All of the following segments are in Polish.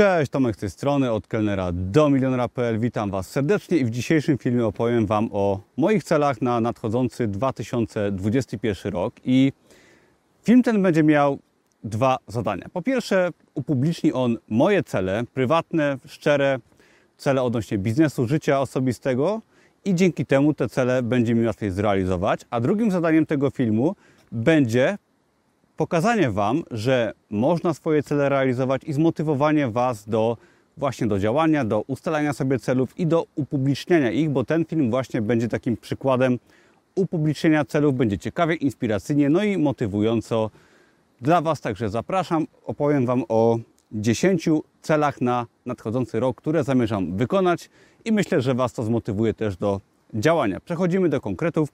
Cześć, Tomek z tej strony, od kelnera do milionera.pl. Witam Was serdecznie i w dzisiejszym filmie opowiem Wam o moich celach na nadchodzący 2021 rok. I film ten będzie miał dwa zadania. Po pierwsze, upubliczni on moje cele, prywatne, szczere, cele odnośnie biznesu, życia osobistego i dzięki temu te cele będzie mi łatwiej zrealizować. A drugim zadaniem tego filmu będzie pokazanie Wam, że można swoje cele realizować i zmotywowanie Was do właśnie do działania, do ustalania sobie celów i do upubliczniania ich, bo ten film właśnie będzie takim przykładem upublicznienia celów, będzie ciekawie, inspiracyjnie, no i motywująco dla Was. Także zapraszam, opowiem Wam o 10 celach na nadchodzący rok, które zamierzam wykonać i myślę, że Was to zmotywuje też do działania. Przechodzimy do konkretów.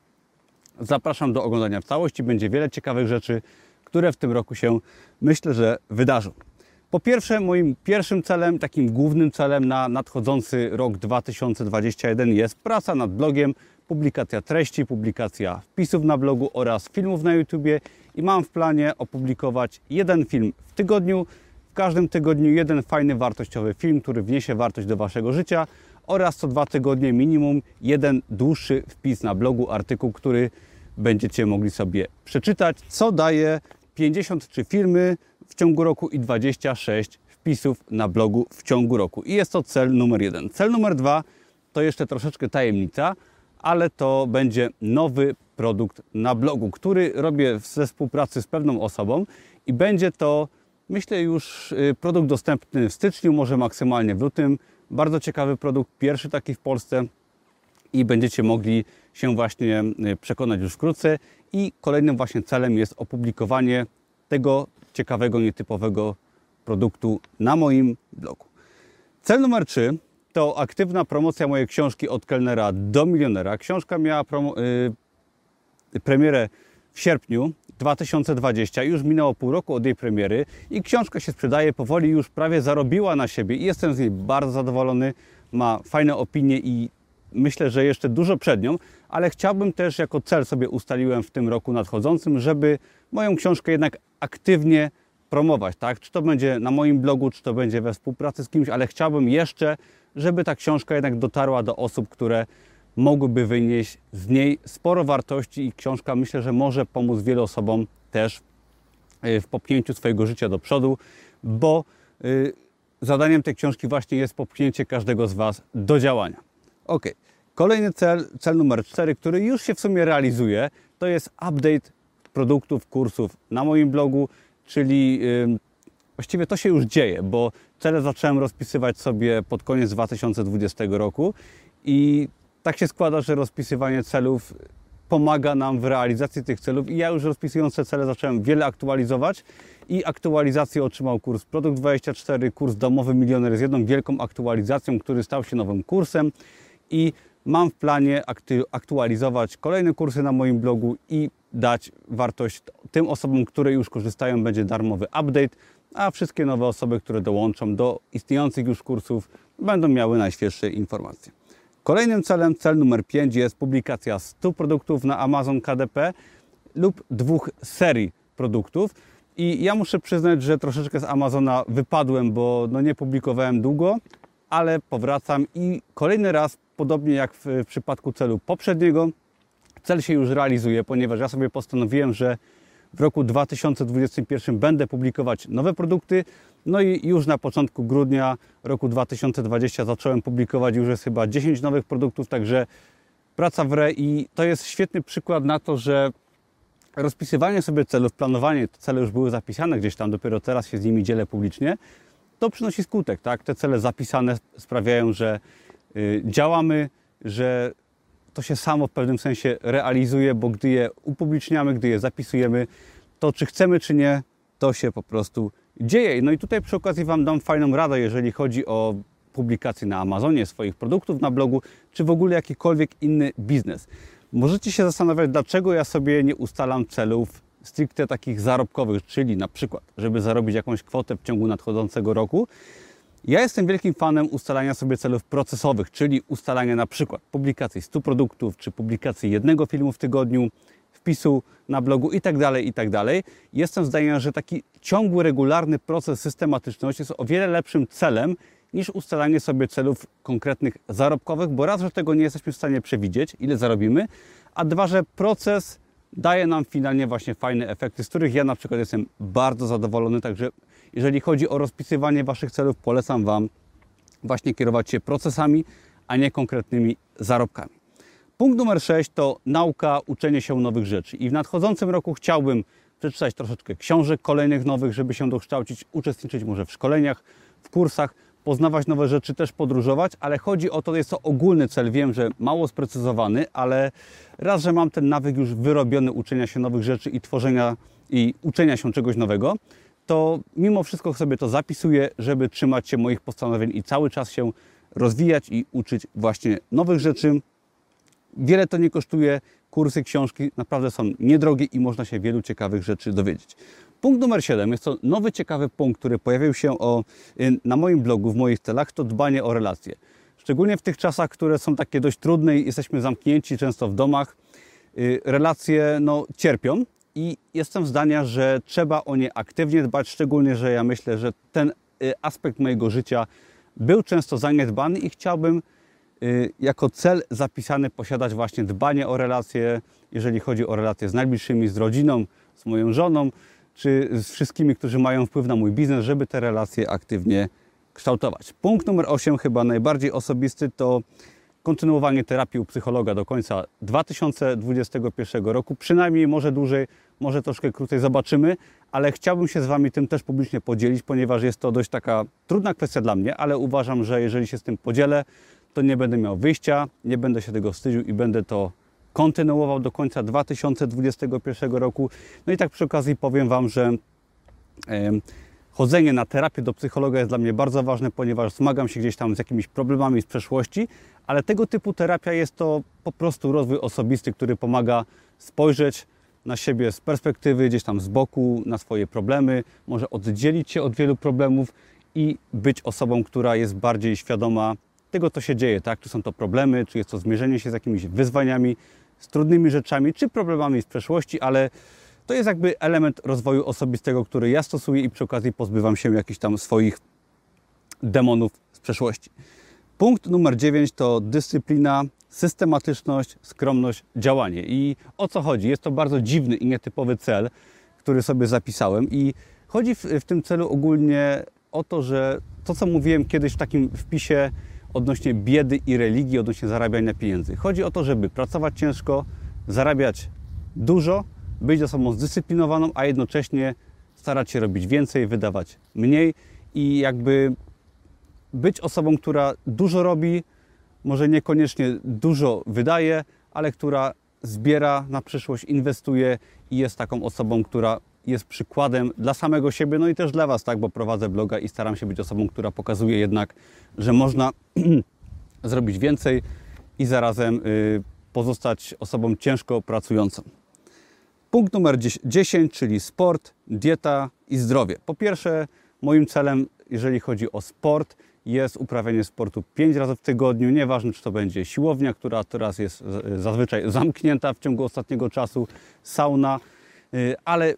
Zapraszam do oglądania w całości, będzie wiele ciekawych rzeczy które w tym roku się myślę, że wydarzą. Po pierwsze, moim pierwszym celem, takim głównym celem na nadchodzący rok 2021 jest praca nad blogiem, publikacja treści, publikacja wpisów na blogu oraz filmów na YouTubie i mam w planie opublikować jeden film w tygodniu. W każdym tygodniu jeden fajny, wartościowy film, który wniesie wartość do Waszego życia oraz co dwa tygodnie minimum jeden dłuższy wpis na blogu, artykuł, który będziecie mogli sobie przeczytać, co daje 53 filmy w ciągu roku i 26 wpisów na blogu w ciągu roku. I jest to cel numer jeden. Cel numer dwa to jeszcze troszeczkę tajemnica, ale to będzie nowy produkt na blogu, który robię ze współpracy z pewną osobą i będzie to, myślę, już y, produkt dostępny w styczniu, może maksymalnie w lutym. Bardzo ciekawy produkt, pierwszy taki w Polsce i będziecie mogli się właśnie y, przekonać już wkrótce. I kolejnym właśnie celem jest opublikowanie tego ciekawego, nietypowego produktu na moim blogu. Cel numer 3 to aktywna promocja mojej książki od kelnera do milionera. Książka miała yy, premierę w sierpniu 2020. Już minęło pół roku od jej premiery i książka się sprzedaje powoli, już prawie zarobiła na siebie i jestem z niej bardzo zadowolony. Ma fajne opinie i myślę, że jeszcze dużo przed nią, ale chciałbym też jako cel sobie ustaliłem w tym roku nadchodzącym, żeby moją książkę jednak aktywnie promować, tak? Czy to będzie na moim blogu, czy to będzie we współpracy z kimś, ale chciałbym jeszcze, żeby ta książka jednak dotarła do osób, które mogłyby wynieść z niej sporo wartości i książka myślę, że może pomóc wielu osobom też y, w popchnięciu swojego życia do przodu, bo y, zadaniem tej książki właśnie jest popchnięcie każdego z Was do działania. Ok. Kolejny cel, cel numer 4, który już się w sumie realizuje, to jest update produktów, kursów na moim blogu, czyli yy, właściwie to się już dzieje, bo cele zacząłem rozpisywać sobie pod koniec 2020 roku i tak się składa, że rozpisywanie celów pomaga nam w realizacji tych celów i ja już rozpisując te cele zacząłem wiele aktualizować i aktualizację otrzymał kurs Produkt 24, kurs Domowy Milioner z jedną wielką aktualizacją, który stał się nowym kursem i mam w planie aktualizować kolejne kursy na moim blogu i dać wartość tym osobom, które już korzystają, będzie darmowy update, a wszystkie nowe osoby, które dołączą do istniejących już kursów, będą miały najświeższe informacje. Kolejnym celem, cel numer 5 jest publikacja 100 produktów na Amazon KDP lub dwóch serii produktów. I ja muszę przyznać, że troszeczkę z Amazona wypadłem, bo no nie publikowałem długo, ale powracam i kolejny raz, podobnie jak w przypadku celu poprzedniego, cel się już realizuje, ponieważ ja sobie postanowiłem, że w roku 2021 będę publikować nowe produkty. No i już na początku grudnia roku 2020 zacząłem publikować już jest chyba 10 nowych produktów, także praca w re i to jest świetny przykład na to, że rozpisywanie sobie celów, planowanie, cele już były zapisane gdzieś tam, dopiero teraz się z nimi dzielę publicznie, to przynosi skutek, tak? Te cele zapisane sprawiają, że y, działamy, że to się samo w pewnym sensie realizuje, bo gdy je upubliczniamy, gdy je zapisujemy, to czy chcemy, czy nie, to się po prostu dzieje. No i tutaj przy okazji Wam dam fajną radę, jeżeli chodzi o publikację na Amazonie swoich produktów na blogu, czy w ogóle jakikolwiek inny biznes. Możecie się zastanawiać, dlaczego ja sobie nie ustalam celów stricte takich zarobkowych, czyli na przykład, żeby zarobić jakąś kwotę w ciągu nadchodzącego roku. Ja jestem wielkim fanem ustalania sobie celów procesowych, czyli ustalania na przykład publikacji 100 produktów, czy publikacji jednego filmu w tygodniu, wpisu na blogu i tak dalej, i tak. Jestem zdania, że taki ciągły, regularny proces systematyczności jest o wiele lepszym celem niż ustalanie sobie celów konkretnych zarobkowych, bo raz, że tego nie jesteśmy w stanie przewidzieć, ile zarobimy, a dwa, że proces daje nam finalnie właśnie fajne efekty, z których ja na przykład jestem bardzo zadowolony, także jeżeli chodzi o rozpisywanie Waszych celów, polecam Wam właśnie kierować się procesami, a nie konkretnymi zarobkami. Punkt numer 6 to nauka, uczenie się nowych rzeczy. I w nadchodzącym roku chciałbym przeczytać troszeczkę książek kolejnych nowych, żeby się dokształcić, uczestniczyć może w szkoleniach, w kursach, poznawać nowe rzeczy, też podróżować, ale chodzi o to, jest to ogólny cel, wiem, że mało sprecyzowany, ale raz, że mam ten nawyk już wyrobiony uczenia się nowych rzeczy i tworzenia i uczenia się czegoś nowego, to mimo wszystko sobie to zapisuję, żeby trzymać się moich postanowień i cały czas się rozwijać i uczyć właśnie nowych rzeczy. Wiele to nie kosztuje, kursy, książki naprawdę są niedrogie i można się wielu ciekawych rzeczy dowiedzieć. Punkt numer 7 jest to nowy ciekawy punkt, który pojawił się o, y, na moim blogu, w moich celach, to dbanie o relacje. Szczególnie w tych czasach, które są takie dość trudne i jesteśmy zamknięci często w domach, y, relacje no, cierpią i jestem zdania, że trzeba o nie aktywnie dbać, szczególnie, że ja myślę, że ten y, aspekt mojego życia był często zaniedbany i chciałbym jako cel zapisany posiadać właśnie dbanie o relacje, jeżeli chodzi o relacje z najbliższymi, z rodziną, z moją żoną, czy z wszystkimi, którzy mają wpływ na mój biznes, żeby te relacje aktywnie kształtować. Punkt numer 8, chyba najbardziej osobisty, to kontynuowanie terapii u psychologa do końca 2021 roku. Przynajmniej może dłużej, może troszkę krócej, zobaczymy, ale chciałbym się z Wami tym też publicznie podzielić, ponieważ jest to dość taka trudna kwestia dla mnie, ale uważam, że jeżeli się z tym podzielę, to nie będę miał wyjścia, nie będę się tego wstydził i będę to kontynuował do końca 2021 roku. No i tak przy okazji powiem Wam, że chodzenie na terapię do psychologa jest dla mnie bardzo ważne, ponieważ zmagam się gdzieś tam z jakimiś problemami z przeszłości, ale tego typu terapia jest to po prostu rozwój osobisty, który pomaga spojrzeć na siebie z perspektywy, gdzieś tam z boku, na swoje problemy, może oddzielić się od wielu problemów i być osobą, która jest bardziej świadoma tego, co się dzieje, tak? Czy są to problemy, czy jest to zmierzenie się z jakimiś wyzwaniami, z trudnymi rzeczami czy problemami z przeszłości, ale to jest jakby element rozwoju osobistego, który ja stosuję i przy okazji pozbywam się jakichś tam swoich demonów z przeszłości. Punkt numer 9 to dyscyplina, systematyczność, skromność, działanie. I o co chodzi? Jest to bardzo dziwny i nietypowy cel, który sobie zapisałem i chodzi w, w tym celu ogólnie o to, że to, co mówiłem kiedyś w takim wpisie odnośnie biedy i religii, odnośnie zarabiania pieniędzy. Chodzi o to, żeby pracować ciężko, zarabiać dużo, być osobą zdyscyplinowaną, a jednocześnie starać się robić więcej, wydawać mniej i jakby być osobą, która dużo robi, może niekoniecznie dużo wydaje, ale która zbiera na przyszłość, inwestuje i jest taką osobą, która jest przykładem dla samego siebie, no i też dla Was, tak, bo prowadzę bloga i staram się być osobą, która pokazuje jednak, że można zrobić więcej i zarazem y, pozostać osobą ciężko pracującą. Punkt numer 10, czyli sport, dieta i zdrowie. Po pierwsze, moim celem, jeżeli chodzi o sport, jest uprawianie sportu 5 razy w tygodniu. Nieważne, czy to będzie siłownia, która teraz jest zazwyczaj zamknięta w ciągu ostatniego czasu, sauna, y, ale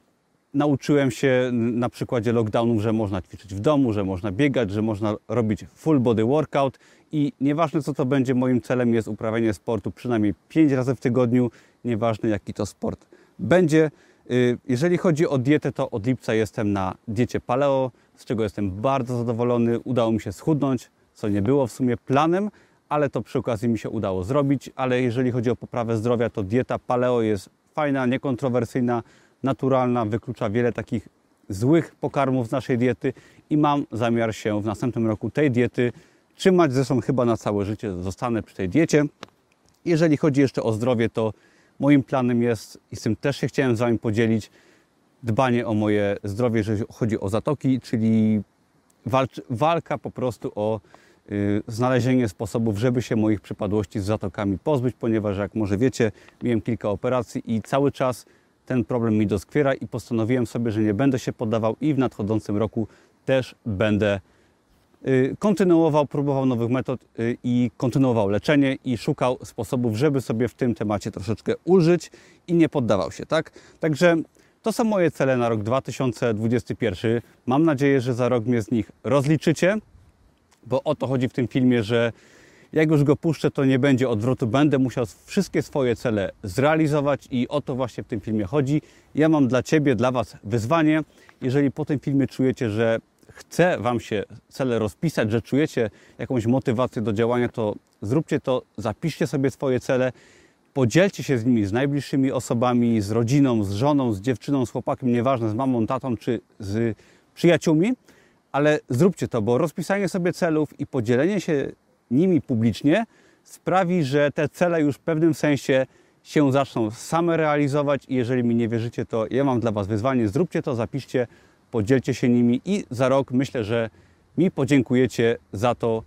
nauczyłem się na przykładzie lockdownów, że można ćwiczyć w domu, że można biegać, że można robić full body workout i nieważne co to będzie, moim celem jest uprawianie sportu przynajmniej 5 razy w tygodniu, nieważne jaki to sport będzie. Y, jeżeli chodzi o dietę, to od lipca jestem na diecie paleo, z czego jestem bardzo zadowolony. Udało mi się schudnąć, co nie było w sumie planem, ale to przy okazji mi się udało zrobić. Ale jeżeli chodzi o poprawę zdrowia, to dieta paleo jest fajna, niekontrowersyjna naturalna, wyklucza wiele takich złych pokarmów z naszej diety i mam zamiar się w następnym roku tej diety trzymać. Zresztą chyba na całe życie zostanę przy tej diecie. Jeżeli chodzi jeszcze o zdrowie, to moim planem jest, i z tym też się chciałem z Wami podzielić, dbanie o moje zdrowie, jeżeli chodzi o zatoki, czyli walka po prostu o y, znalezienie sposobów, żeby się moich przypadłości z zatokami pozbyć, ponieważ jak może wiecie, miałem kilka operacji i cały czas ten problem mi doskwiera i postanowiłem sobie, że nie będę się poddawał i w nadchodzącym roku też będę y, kontynuował, próbował nowych metod y, i kontynuował leczenie i szukał sposobów, żeby sobie w tym temacie troszeczkę ulżyć i nie poddawał się, tak? Także to są moje cele na rok 2021. Mam nadzieję, że za rok mnie z nich rozliczycie, bo o to chodzi w tym filmie, że jak już go puszczę, to nie będzie odwrotu. Będę musiał wszystkie swoje cele zrealizować i o to właśnie w tym filmie chodzi. Ja mam dla Ciebie, dla Was wyzwanie. Jeżeli po tym filmie czujecie, że chce Wam się cele rozpisać, że czujecie jakąś motywację do działania, to zróbcie to, zapiszcie sobie swoje cele, podzielcie się z nimi, z najbliższymi osobami, z rodziną, z żoną, z dziewczyną, z chłopakiem, nieważne, z mamą, tatą czy z przyjaciółmi, ale zróbcie to, bo rozpisanie sobie celów i podzielenie się nimi publicznie sprawi, że te cele już w pewnym sensie się zaczną same realizować i jeżeli mi nie wierzycie, to ja mam dla Was wyzwanie, zróbcie to, zapiszcie, podzielcie się nimi i za rok myślę, że mi podziękujecie za to,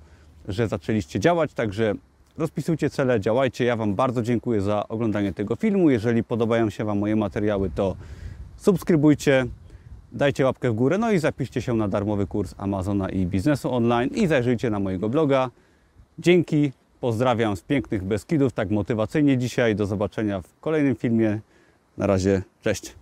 że zaczęliście działać, także rozpisujcie cele, działajcie. Ja Wam bardzo dziękuję za oglądanie tego filmu. Jeżeli podobają się Wam moje materiały, to subskrybujcie, dajcie łapkę w górę, no i zapiszcie się na darmowy kurs Amazona i biznesu online i zajrzyjcie na mojego bloga. Dzięki, pozdrawiam z pięknych Beskidów, tak motywacyjnie dzisiaj. Do zobaczenia w kolejnym filmie. Na razie, cześć.